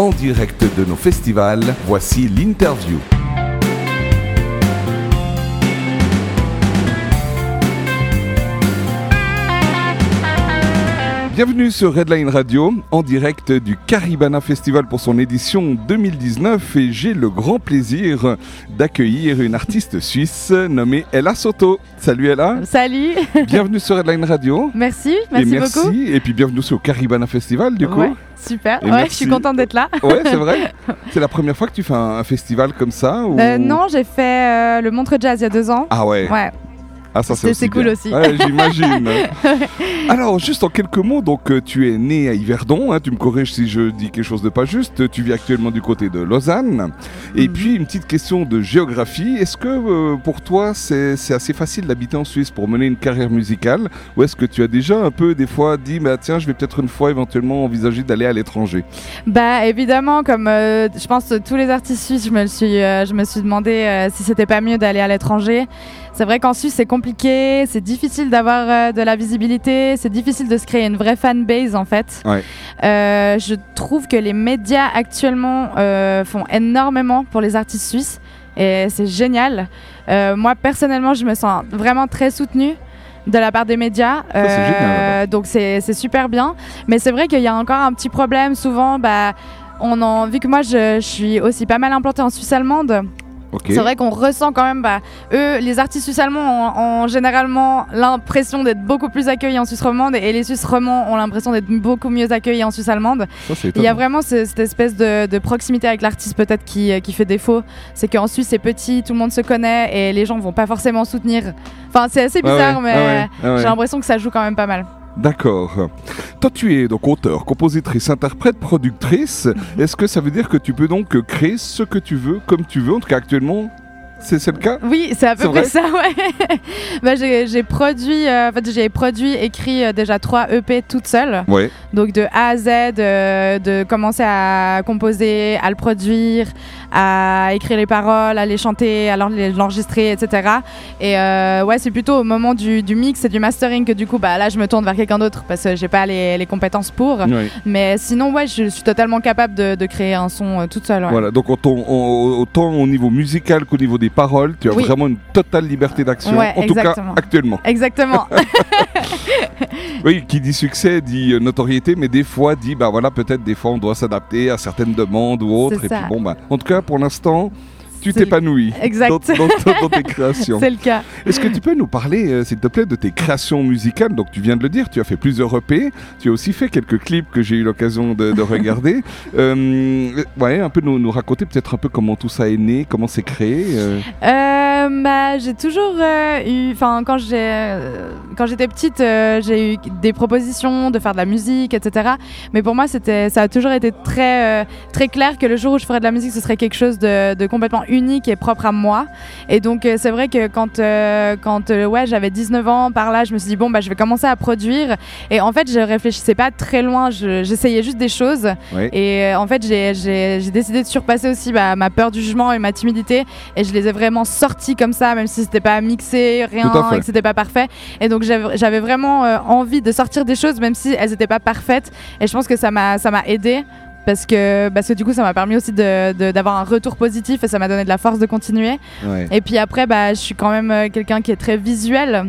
en direct de nos festivals. Voici l'interview. Bienvenue sur Redline Radio, en direct du Caribana Festival pour son édition 2019 et j'ai le grand plaisir d'accueillir une artiste suisse nommée Ella Soto. Salut Ella. Salut. Bienvenue sur Redline Radio. Merci, merci, et merci beaucoup. Et puis bienvenue sur Caribana Festival du coup. Ouais, super, ouais, je suis contente d'être là. Ouais, c'est vrai. C'est la première fois que tu fais un, un festival comme ça ou... Euh, non, j'ai fait euh, le Montre Jazz il y a deux ans. Ah ouais. Ouais, Ah ça c'est cool bien. aussi. Ouais, j'imagine. Alors juste en quelques mots, donc euh, tu es né à Yverdon, hein, tu me corriges si je dis quelque chose de pas juste, tu vis actuellement du côté de Lausanne. Et Mhm. puis une petite question de géographie, est-ce que euh, pour toi c'est assez facile d'habiter en Suisse pour mener une carrière musicale? Ou est-ce que tu as déjà un peu des fois dit bah tiens je vais peut-être une fois éventuellement envisager d'aller à l'étranger? Bah évidemment, comme euh, je pense tous les artistes suisses, je me, suis, euh, je me suis demandé si c'était pas mieux d'aller à l'étranger. C'est vrai qu'en Suisse c'est compliqué, c'est difficile d'avoir euh, de la visibilité, c'est difficile de se créer une vraie fanbase en fait. Ouais. Euh, je trouve que les médias actuellement euh, font énormément pour les artistes suisses et c'est génial. Moi personnellement, je me sens vraiment très soutenue de la part des médias. c'est génial, donc c'est c'est super bien. Mais c'est vrai qu'il y a encore un petit problème souvent. Bah, on en, vu que moi je, je suis aussi pas mal implantée en Suisse allemande, C'est vrai qu'on ressent quand même, bah, eux, les artistes suisses allemands ont, ont généralement l'impression d'être beaucoup plus accueillis en Suisse romande et les Suisses romands ont l'impression d'être beaucoup mieux accueillis en Suisse allemande. Il y a vraiment ce- cette espèce de, de proximité avec l'artiste peut-être qui, euh, qui fait défaut. C'est qu'en Suisse c'est petit, tout le monde se connaît et les gens vont pas forcément soutenir. Enfin c'est assez Ah ouais, bizarre mais ah ouais, ah ouais. j'ai l'impression que ça joue quand même pas mal. D'accord. Toi, tu es donc auteur, compositrice, interprète, productrice. Mhm. Est-ce que ça veut dire que tu peux donc créer ce que tu veux, comme tu veux En tout cas, actuellement, c'est le cas? Oui, c'est à peu près ça, ouais. bah, j'ai produit, euh, en fait, j'ai produit, écrit euh, déjà trois EP toute seule. Ouais. Donc de A à Z, euh, de commencer à composer, à le produire, à écrire les paroles, à les chanter, à l'en- l'enregistrer, etc. Et ouais, c'est plutôt au moment du, du mix et du mastering que du coup, bah là, je me tourne vers quelqu'un d'autre parce que j'ai pas les, les compétences pour. Ouais. Mais sinon, ouais, je suis totalement capable de, de créer un son toute seule. ouais. Voilà, donc autant, au- autant au niveau musical qu'au niveau des paroles, tu as Oui. vraiment une totale liberté d'action. Ouais, en tout cas, actuellement. Exactement. Oui, qui dit succès dit euh, notoriété, mais des fois dit, bah voilà, peut-être des fois on doit s'adapter à certaines demandes ou autres. Et puis bon, bah, en tout cas, pour l'instant, tu t'épanouis dans, dans- dans tes créations. c'est le cas. Est-ce que tu peux nous parler, euh, s'il te plaît, de tes créations musicales? Donc, tu viens de le dire, tu as fait plusieurs EP, tu as aussi fait quelques clips que j'ai eu l'occasion de, de regarder. Euh, ouais, un peu nous, nous raconter peut-être un peu comment tout ça est né, comment c'est créé. euh. Bah, j'ai toujours euh, eu, enfin quand j'ai, euh, quand j'étais petite, euh, j'ai eu des propositions de faire de la musique, etc. Mais pour moi, c'était, ça a toujours été très, très clair que le jour où je ferais de la musique, ce serait quelque chose de, de complètement unique et propre à moi. Et donc c'est vrai que quand, quand ouais, j'avais 19 ans, par là, je me suis dit bon bah je vais commencer à produire. Et en fait, je réfléchissais pas très loin, je- j'essayais juste des choses. Et en fait, j'ai- décidé de surpasser aussi bah, ma peur du jugement et ma timidité. Et je les ai vraiment sortis comme ça, même si c'était pas mixé, rien, et que c'était pas parfait. Et donc j'avais vraiment euh, envie de sortir des choses, même si elles étaient pas parfaites. Et je pense que ça m'a aidé. Parce que, parce que du coup, ça m'a permis aussi de- de- d'avoir un retour positif et ça m'a donné de la force de continuer. Ouais. Et puis après, bah, je suis quand même euh, quelqu'un qui est très visuel.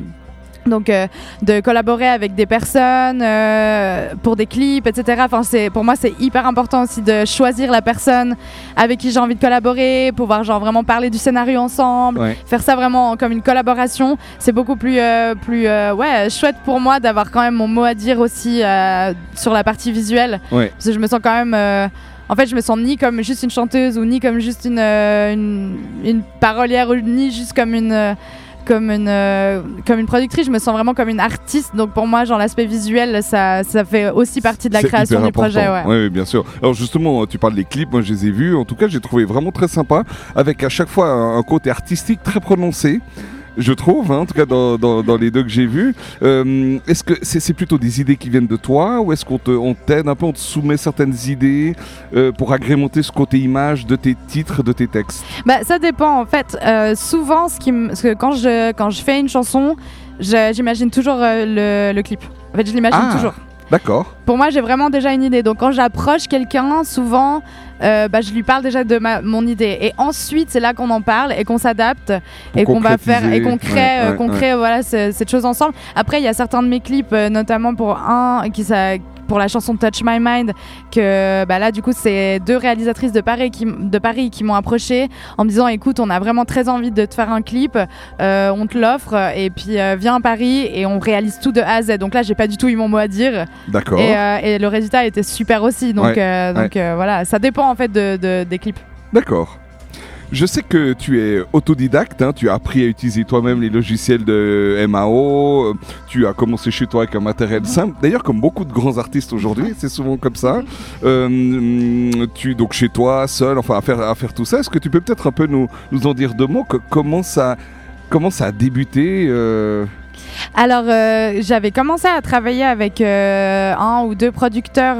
Donc euh, de collaborer avec des personnes euh, pour des clips, etc. Enfin, pour moi c'est hyper important aussi de choisir la personne avec qui j'ai envie de collaborer, pouvoir genre vraiment parler du scénario ensemble, Ouais. faire ça vraiment comme une collaboration. C'est beaucoup plus euh, plus ouais chouette pour moi d'avoir quand même mon mot à dire aussi sur la partie visuelle. Ouais. Parce que je me sens quand même en fait, je me sens ni comme juste une chanteuse ou ni comme juste une, euh, une, une parolière ou ni juste comme une, comme, une, euh, comme une productrice. Je me sens vraiment comme une artiste. Donc pour moi, genre l'aspect visuel, ça, ça fait aussi partie de la création du projet. Ouais. Oui, bien sûr. Alors justement, tu parles des clips, moi je les ai vus. En tout cas, j'ai trouvé vraiment très sympa, avec à chaque fois un, un côté artistique très prononcé. Je trouve, hein, en tout cas dans, dans- dans les deux que j'ai vus. Euh, est-ce que c'est c'est plutôt des idées qui viennent de toi ou est-ce qu'on te- on t'aide un peu, on te soumet certaines idées euh, pour agrémenter ce côté image de tes titres, de tes textes? Bah, ça dépend en fait. Euh, souvent, ce qui me- parce que quand je, quand je fais une chanson, je- j'imagine toujours le, le clip. En fait, je l'imagine Ah. toujours. D'accord. Pour moi, j'ai vraiment déjà une idée. Donc quand j'approche quelqu'un, souvent, euh, bah, je lui parle déjà de ma, mon idée. Et ensuite, c'est là qu'on en parle et qu'on s'adapte et qu'on va faire et qu'on crée, Ouais, euh, ouais, qu'on ouais. crée voilà cette chose ensemble. Après, il y a certains de mes clips, euh, notamment pour un qui ça pour la chanson Touch My Mind que bah là du coup c'est deux réalisatrices de Paris qui de Paris qui m'ont approché en me disant écoute on a vraiment très envie de te faire un clip euh, on te l'offre et puis euh, viens à Paris et on réalise tout de A à Z donc là j'ai pas du tout eu mon mot à dire D'accord. et, euh, et le résultat était super aussi. Donc, Ouais, donc voilà, ça dépend en fait de, de- des clips. D'accord. Je sais que tu es autodidacte, hein, tu as appris à utiliser toi-même les logiciels de MAO, tu as commencé chez toi avec un matériel simple. D'ailleurs, comme beaucoup de grands artistes aujourd'hui, c'est souvent comme ça. Euh, tu donc chez toi, seul, enfin à faire, à faire tout ça. Est-ce que tu peux peut-être un peu nous, nous en dire deux mots? Que- Comment ça, comment ça a débuté euh, Alors, euh, j'avais commencé à travailler avec euh, un ou deux producteurs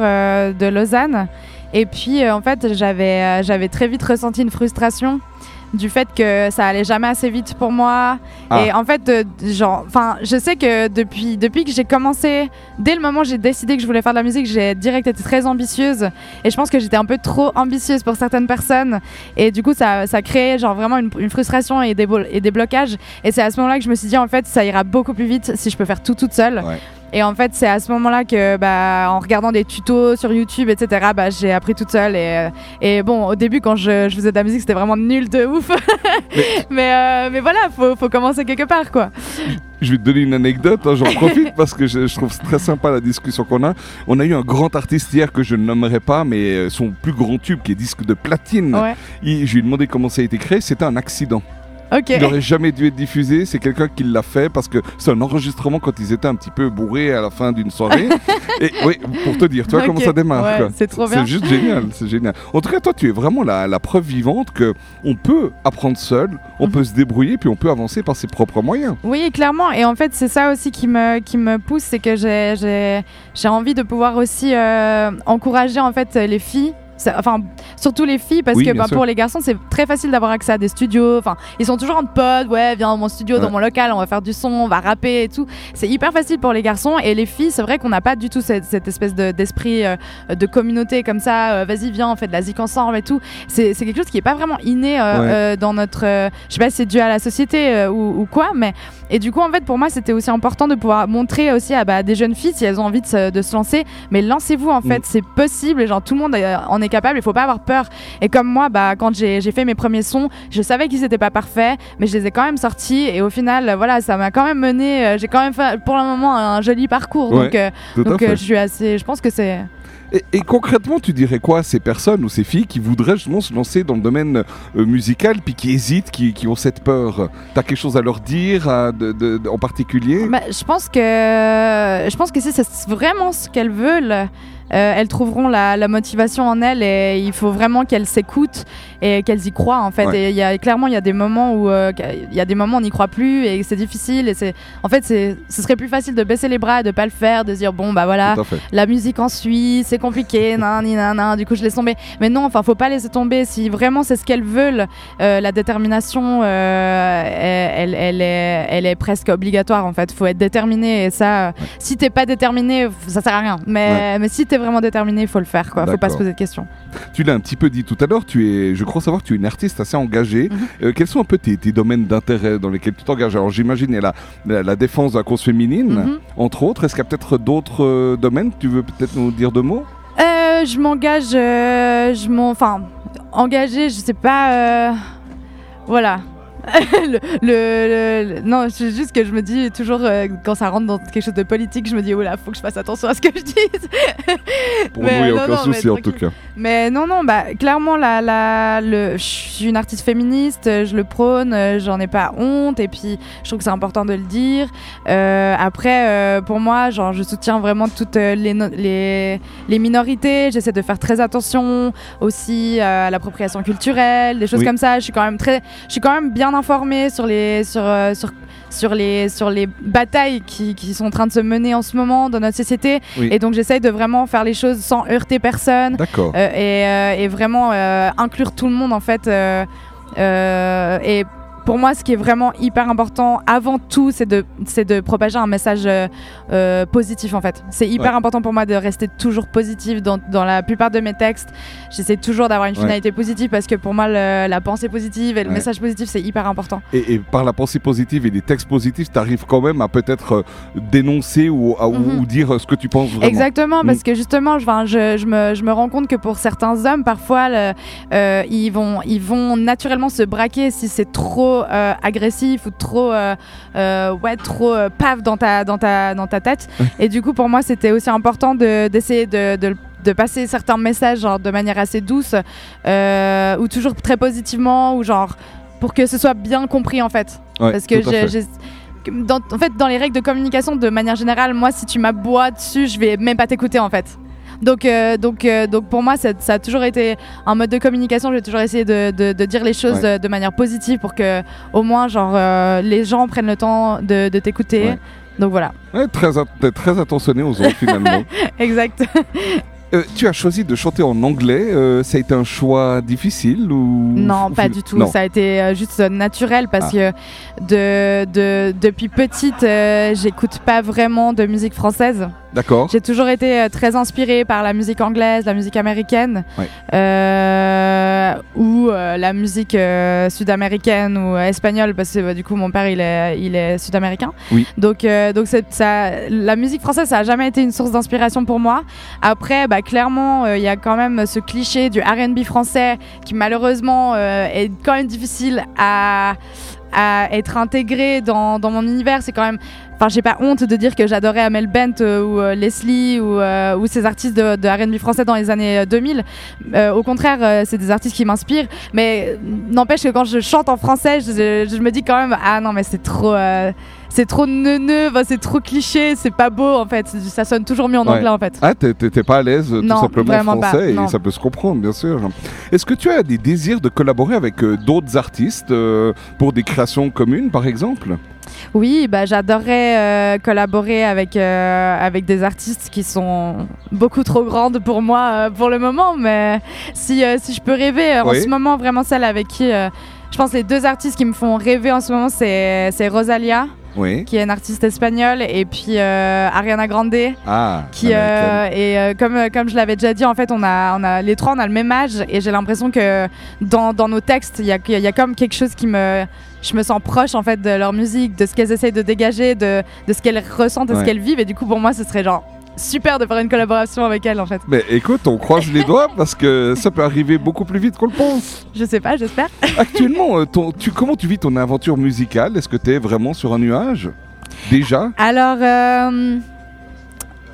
de Lausanne. Et puis, euh, en fait, j'avais euh, j'avais très vite ressenti une frustration du fait que ça allait jamais assez vite pour moi. Ah. Et en fait, euh, genre, enfin, je sais que depuis, depuis que j'ai commencé, dès le moment où j'ai décidé que je voulais faire de la musique, j'ai direct été très ambitieuse. Et je pense que j'étais un peu trop ambitieuse pour certaines personnes. Et du coup, ça, ça créait genre vraiment une, une frustration et des, blo- et des blocages. Et c'est à ce moment-là que je me suis dit, en fait, ça ira beaucoup plus vite si je peux faire tout toute seule. Ouais. Et en fait, c'est à ce moment-là que, bah, en regardant des tutos sur YouTube, etc., bah, j'ai appris toute seule. Et, euh, et bon, au début, quand je, je faisais de la musique, c'était vraiment nul de ouf. mais, euh, mais voilà, faut, faut commencer quelque part, quoi. Je vais te donner une anecdote, hein, j'en profite parce que je, je trouve très sympa la discussion qu'on a. On a eu un grand artiste hier que je ne nommerai pas, mais euh, son plus grand tube qui est disque de platine. Ouais. Il- je lui ai demandé comment ça a été créé, c'était un accident. Il n'aurait jamais dû être diffusé, c'est quelqu'un qui l'a fait parce que c'est un enregistrement quand ils étaient un petit peu bourrés à la fin d'une soirée. Et oui, pour te dire, tu vois comment ça démarre. Ouais, c'est trop bien. C'est juste génial, c'est génial. En tout cas, toi, tu es vraiment la, la preuve vivante que on peut apprendre seul, on Mhm. peut se débrouiller, puis on peut avancer par ses propres moyens. Oui, clairement. Et en fait, c'est ça aussi qui me, qui me pousse, c'est que j'ai envie de pouvoir aussi euh, encourager en fait les filles. Ça- Enfin, surtout les filles, parce Oui, que bah, sûr. pour les garçons, c'est très facile d'avoir accès à des studios. Enfin, ils sont toujours en pote, ouais, viens dans mon studio, dans mon local, on va faire du son, on va rapper et tout. C'est hyper facile pour les garçons. Et les filles, c'est vrai qu'on n'a pas du tout cette, cette espèce de- d'esprit euh, de communauté comme ça. euh, Vas-y, viens, on fait de la zik ensemble et tout. C'est quelque chose qui est pas vraiment inné euh, Ouais. dans notre. je sais pas si c'est dû à la société ou, ou quoi, mais et du coup, en fait, pour moi, c'était aussi important de pouvoir montrer aussi à bah, des jeunes filles si elles ont envie de se, de se lancer. Mais lancez-vous, en fait, Mm. c'est possible. Et genre, tout le monde euh, en est capable. Il faut pas avoir peur. Et comme moi, bah, quand j'ai fait mes premiers sons, je savais qu'ils n'étaient pas parfaits, mais je les ai quand même sortis. Et au final, euh, voilà, ça m'a quand même mené. euh, j'ai quand même fait, pour le moment, un joli parcours. Ouais, donc, euh, donc euh, je suis assez. Je pense que c'est. Et, concrètement, tu dirais quoi à ces personnes ou ces filles qui voudraient justement se lancer dans le domaine euh, musical, puis qui hésitent, qui, ont cette peur? T'as quelque chose à leur dire en particulier? Bah, je pense que je pense que si c'est vraiment ce qu'elles veulent, euh, elles trouveront la, la motivation en elles et il faut vraiment qu'elles s'écoutent et qu'elles y croient en fait. Ouais. Et il y a clairement il y a des moments où euh, il y a des moments où on n'y croit plus et c'est difficile et c'est en fait c'est ce serait plus facile de baisser les bras et de pas le faire, de dire bon bah voilà la musique en Suisse, c'est compliqué, nan, ni, nan, nan, du coup je laisse tomber. Mais non, enfin, faut pas laisser tomber. Si vraiment c'est ce qu'elles veulent, euh, la détermination, elle, elle est, elle est presque obligatoire en fait. Faut être déterminé et ça, euh, si t'es pas déterminé, ça sert à rien. Mais, mais si t'es vraiment déterminé, il faut le faire quoi. Faut pas se poser de questions. Tu l'as un petit peu dit tout à l'heure, tu es, je crois savoir que tu es une artiste assez engagée. Mhm. Euh, quels sont un peu tes, tes domaines d'intérêt dans lesquels tu t'engages? Alors j'imagine il y a la, la, la défense de la cause féminine, Mhm. entre autres. Est-ce qu'il y a peut-être d'autres euh, domaines? Tu veux peut-être nous dire deux mots? Euh, je m'engage, je m'en, enfin, engagé, je sais pas, voilà. le, le- le- non, c'est juste que je me dis toujours euh, quand ça rentre dans quelque chose de politique, je me dis oh là, faut que je fasse attention à ce que je dis. Pour Mais, nous, il n'y non, a aucun non, souci en tout cas. Mais non, non, bah clairement, la, la, le, je suis une artiste féministe, euh, je le prône, euh, j'en ai pas honte, et puis je trouve que c'est important de le dire. Euh, après, euh, pour moi, genre, je soutiens vraiment toutes les, no- les, les minorités, j'essaie de faire très attention aussi à l'appropriation culturelle, des choses Oui. comme ça. Je suis quand même très, je suis quand même bien informée sur les, sur, euh, sur sur les, sur les batailles qui, qui sont en train de se mener en ce moment dans notre société. Oui. Et donc j'essaye de vraiment faire les choses sans heurter personne. D'accord. Euh, et, euh, et vraiment inclure tout le monde en fait. et pour moi, ce qui est vraiment hyper important, avant tout, c'est de, c'est de propager un message euh, euh, positif en fait. C'est hyper Ouais. important pour moi de rester toujours positif dans, dans la plupart de mes textes. J'essaie toujours d'avoir une Ouais. finalité positive parce que pour moi, le- la pensée positive et le Ouais. message positif, c'est hyper important. Et, et par la pensée positive et les textes positifs, tu arrives quand même à peut-être euh, dénoncer ou, à- ou dire ce que tu penses vraiment. Exactement, Mm. parce que justement, je, je, me, je me rends compte que pour certains hommes, parfois, le- ils, vont, ils vont naturellement se braquer si c'est trop euh, agressif ou trop, euh, euh, ouais, trop paf dans ta, dans, ta, dans ta tête. Et du coup, pour moi, c'était aussi important de- d'essayer de, de, de passer certains messages genre, de manière assez douce ou toujours très positivement ou genre pour que ce soit bien compris en fait. Ouais, Parce que j'ai- dans, en fait, dans les règles de communication, de manière générale, moi, si tu m'aboies dessus, je vais même pas t'écouter en fait. Donc, euh, donc, euh, donc pour moi, ça, ça a toujours été un mode de communication. J'ai toujours essayé de, de- de dire les choses Ouais. de, de manière positive pour que, au moins, genre, euh, les gens prennent le temps de, t'écouter. Ouais. Donc voilà, Ouais, très, très attentionné aux autres finalement. exact. Euh, tu as choisi de chanter en anglais. euh, ça a été un choix difficile ou Non, ou pas du tout. Non. Ça a été euh, juste naturel parce Ah. que de, de- depuis petite, euh, j'écoute pas vraiment de musique française. D'accord. J'ai toujours été très inspirée par la musique anglaise, la musique américaine, Ouais. ou la musique sud-américaine ou espagnole, parce que bah, du coup mon père il est, il est sud-américain. Oui. Donc, donc ça, la musique française ça a jamais été une source d'inspiration pour moi. Après, bah, clairement, euh, il y a quand même ce cliché du R&B français qui malheureusement euh, est quand même difficile à à être intégré dans, dans mon univers, c'est quand même. Enfin, j'ai pas honte de dire que j'adorais Amel Bent euh, ou Leslie ou, ou ces artistes de, de R&B français dans les années euh, 2000. Euh, au contraire, c'est des artistes qui m'inspirent. Mais n'empêche que quand je chante en français, je me dis quand même ah non mais c'est trop. C'est trop neuneux, enfin, c'est trop cliché, c'est pas beau en fait. Ça sonne toujours mieux en Ouais. anglais en fait. Ah, t'es- pas à l'aise tout simplement en vraiment pas, français et ça peut se comprendre, bien sûr. Est-ce que tu as des désirs de collaborer avec euh, d'autres artistes euh, pour des créations communes, par exemple? Oui, bah, j'adorerais euh, collaborer avec, euh, avec des artistes qui sont beaucoup trop grandes pour moi euh, pour le moment, mais si, si je peux rêver, en ce moment, vraiment celle avec qui... je pense les deux artistes qui me font rêver en ce moment, c'est Rosalia, Oui. qui est une artiste espagnole, et puis euh, Ariana Grande, Ah, qui euh, et euh, comme comme je l'avais déjà dit en fait on a on a les trois on a le même âge et j'ai l'impression que dans, dans nos textes il y a il y a comme quelque chose qui me je me sens proche en fait de leur musique de ce qu'elles essayent de dégager de, de ce qu'elles ressentent de Ouais. ce qu'elles vivent et du coup pour moi ce serait genre super de faire une collaboration avec elles en fait. Mais écoute, on croise les doigts parce que ça peut arriver beaucoup plus vite qu'on le pense. je sais pas j'espère. Actuellement, euh, ton- tu, comment tu vis ton aventure musicale? Est-ce que tu es vraiment sur un nuage? Déjà? Alors euh,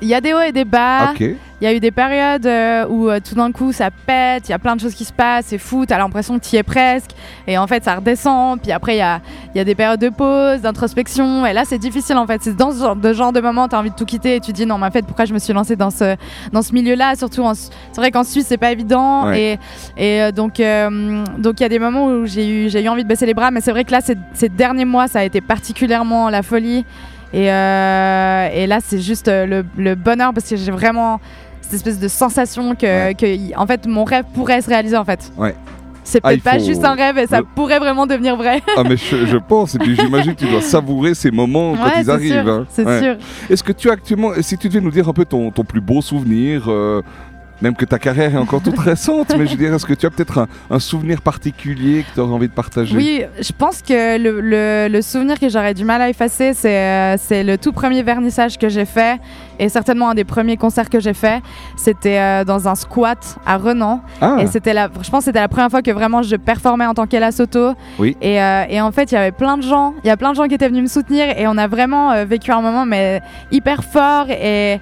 il y a des hauts et des bas. Ok. Il y a eu des périodes euh, où euh, tout d'un coup ça pète, il y a plein de choses qui se passent, c'est fou, t'as l'impression que tu y es presque, et en fait ça redescend, puis après il y a, y a des périodes de pause, d'introspection, et là c'est difficile en fait, c'est dans ce genre de, genre de moment, tu as envie de tout quitter, et tu te dis non mais en fait pourquoi je me suis lancée dans ce, dans ce milieu-là, surtout c'est vrai qu'en Suisse c'est pas évident, Ouais. et, et euh, donc euh, donc il y a des moments où j'ai eu, j'ai eu envie de baisser les bras, mais c'est vrai que là ces, ces derniers mois ça a été particulièrement la folie. Et, euh, et là, c'est juste le, le bonheur parce que j'ai vraiment cette espèce de sensation que, Ouais. que en fait, mon rêve pourrait se réaliser en fait. Ouais. C'est Ah, peut-être pas faut- juste un rêve et ça le- pourrait vraiment devenir vrai. Ah mais je, je pense, et puis j'imagine que tu dois savourer ces moments quand ils c'est arrivent. sûr. hein. C'est Ouais. sûr. Est-ce que tu as actuellement, si tu devais nous dire un peu ton, ton plus beau souvenir, euh, même que ta carrière est encore toute récente, mais je veux dire, est-ce que tu as peut-être un, un souvenir particulier que tu aurais envie de partager? Oui, je pense que le, le- le souvenir que j'aurais du mal à effacer, c'est euh, c'est le tout premier vernissage que j'ai fait et certainement un des premiers concerts que j'ai fait. C'était euh, dans un squat à Renan. Ah, Et c'était la, je pense que c'était la première fois que vraiment je performais en tant qu'Ella Soto. Oui. Et, euh, et en fait, il y avait plein de gens, il y a plein de gens qui étaient venus me soutenir et on a vraiment vécu un moment mais hyper fort et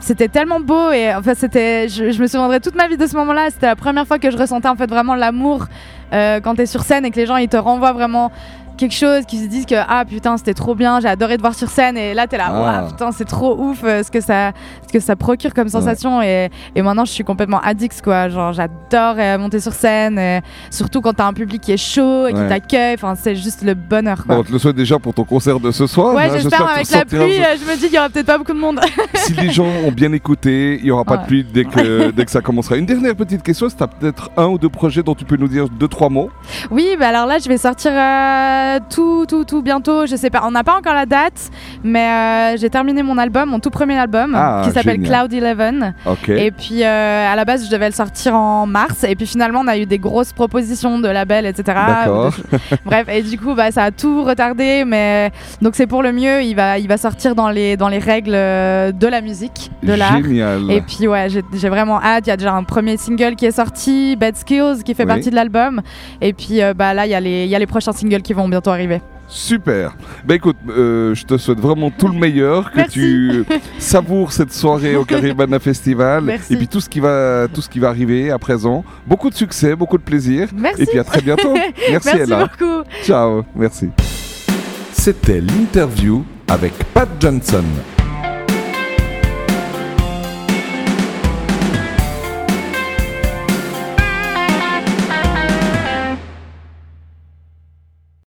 c'était tellement beau et enfin c'était, je, me souviendrai toute ma vie de ce moment-là. C'était la première fois que je ressentais en fait vraiment l'amour euh, quand tu es sur scène et que les gens ils te renvoient vraiment quelque chose, qui se disent que ah putain c'était trop bien, j'ai adoré te voir sur scène et là t'es là, Ah. Putain c'est trop ouf euh, ce que ça, ce que ça procure comme sensation et, et maintenant je suis complètement addict quoi, genre j'adore euh, monter sur scène, et surtout quand t'as un public qui est chaud et qui t'accueille, enfin c'est juste le bonheur quoi. Bon, on te le souhaite déjà pour ton concert de ce soir. Ouais, hein, j'espère avec la pluie, euh, je me dis qu'il y aura peut-être pas beaucoup de monde. Si les gens ont bien écouté, il n'y aura pas de pluie dès que, dès que ça commencera. Une dernière petite question, c'est peut-être un ou deux projets dont tu peux nous dire deux, trois mots Oui, bah alors là, je vais sortir euh, tout, tout, tout bientôt. Je sais pas, on n'a pas encore la date, mais euh, j'ai terminé mon album, mon tout premier album, Ah, qui s'appelle. Cloud Eleven. Ok. Et puis euh, à la base, je devais le sortir en mars, et puis finalement, on a eu des grosses propositions de labels, etc. De- Bref, et du coup, bah, ça a tout retardé, mais donc c'est pour le mieux. Il va, il va sortir dans les, dans les règles euh, de la musique, de l'art. Génial. Et puis ouais, j'ai vraiment hâte. Il y a déjà un premier single qui est sorti, Bad Skills, qui fait Oui. partie de l'album. Et puis euh, bah là, il y, a les- il y a les prochains singles qui vont bientôt arriver. Super. Bah écoute, euh, je te souhaite vraiment tout le meilleur, que Merci. tu savoures cette soirée au Caribana Festival Merci. et puis tout ce qui va tout ce qui va arriver à présent. Beaucoup de succès, beaucoup de plaisir Merci. et puis à très bientôt. Merci, Merci Ella. beaucoup. Ciao, merci. C'était l'interview avec Pat Johnson.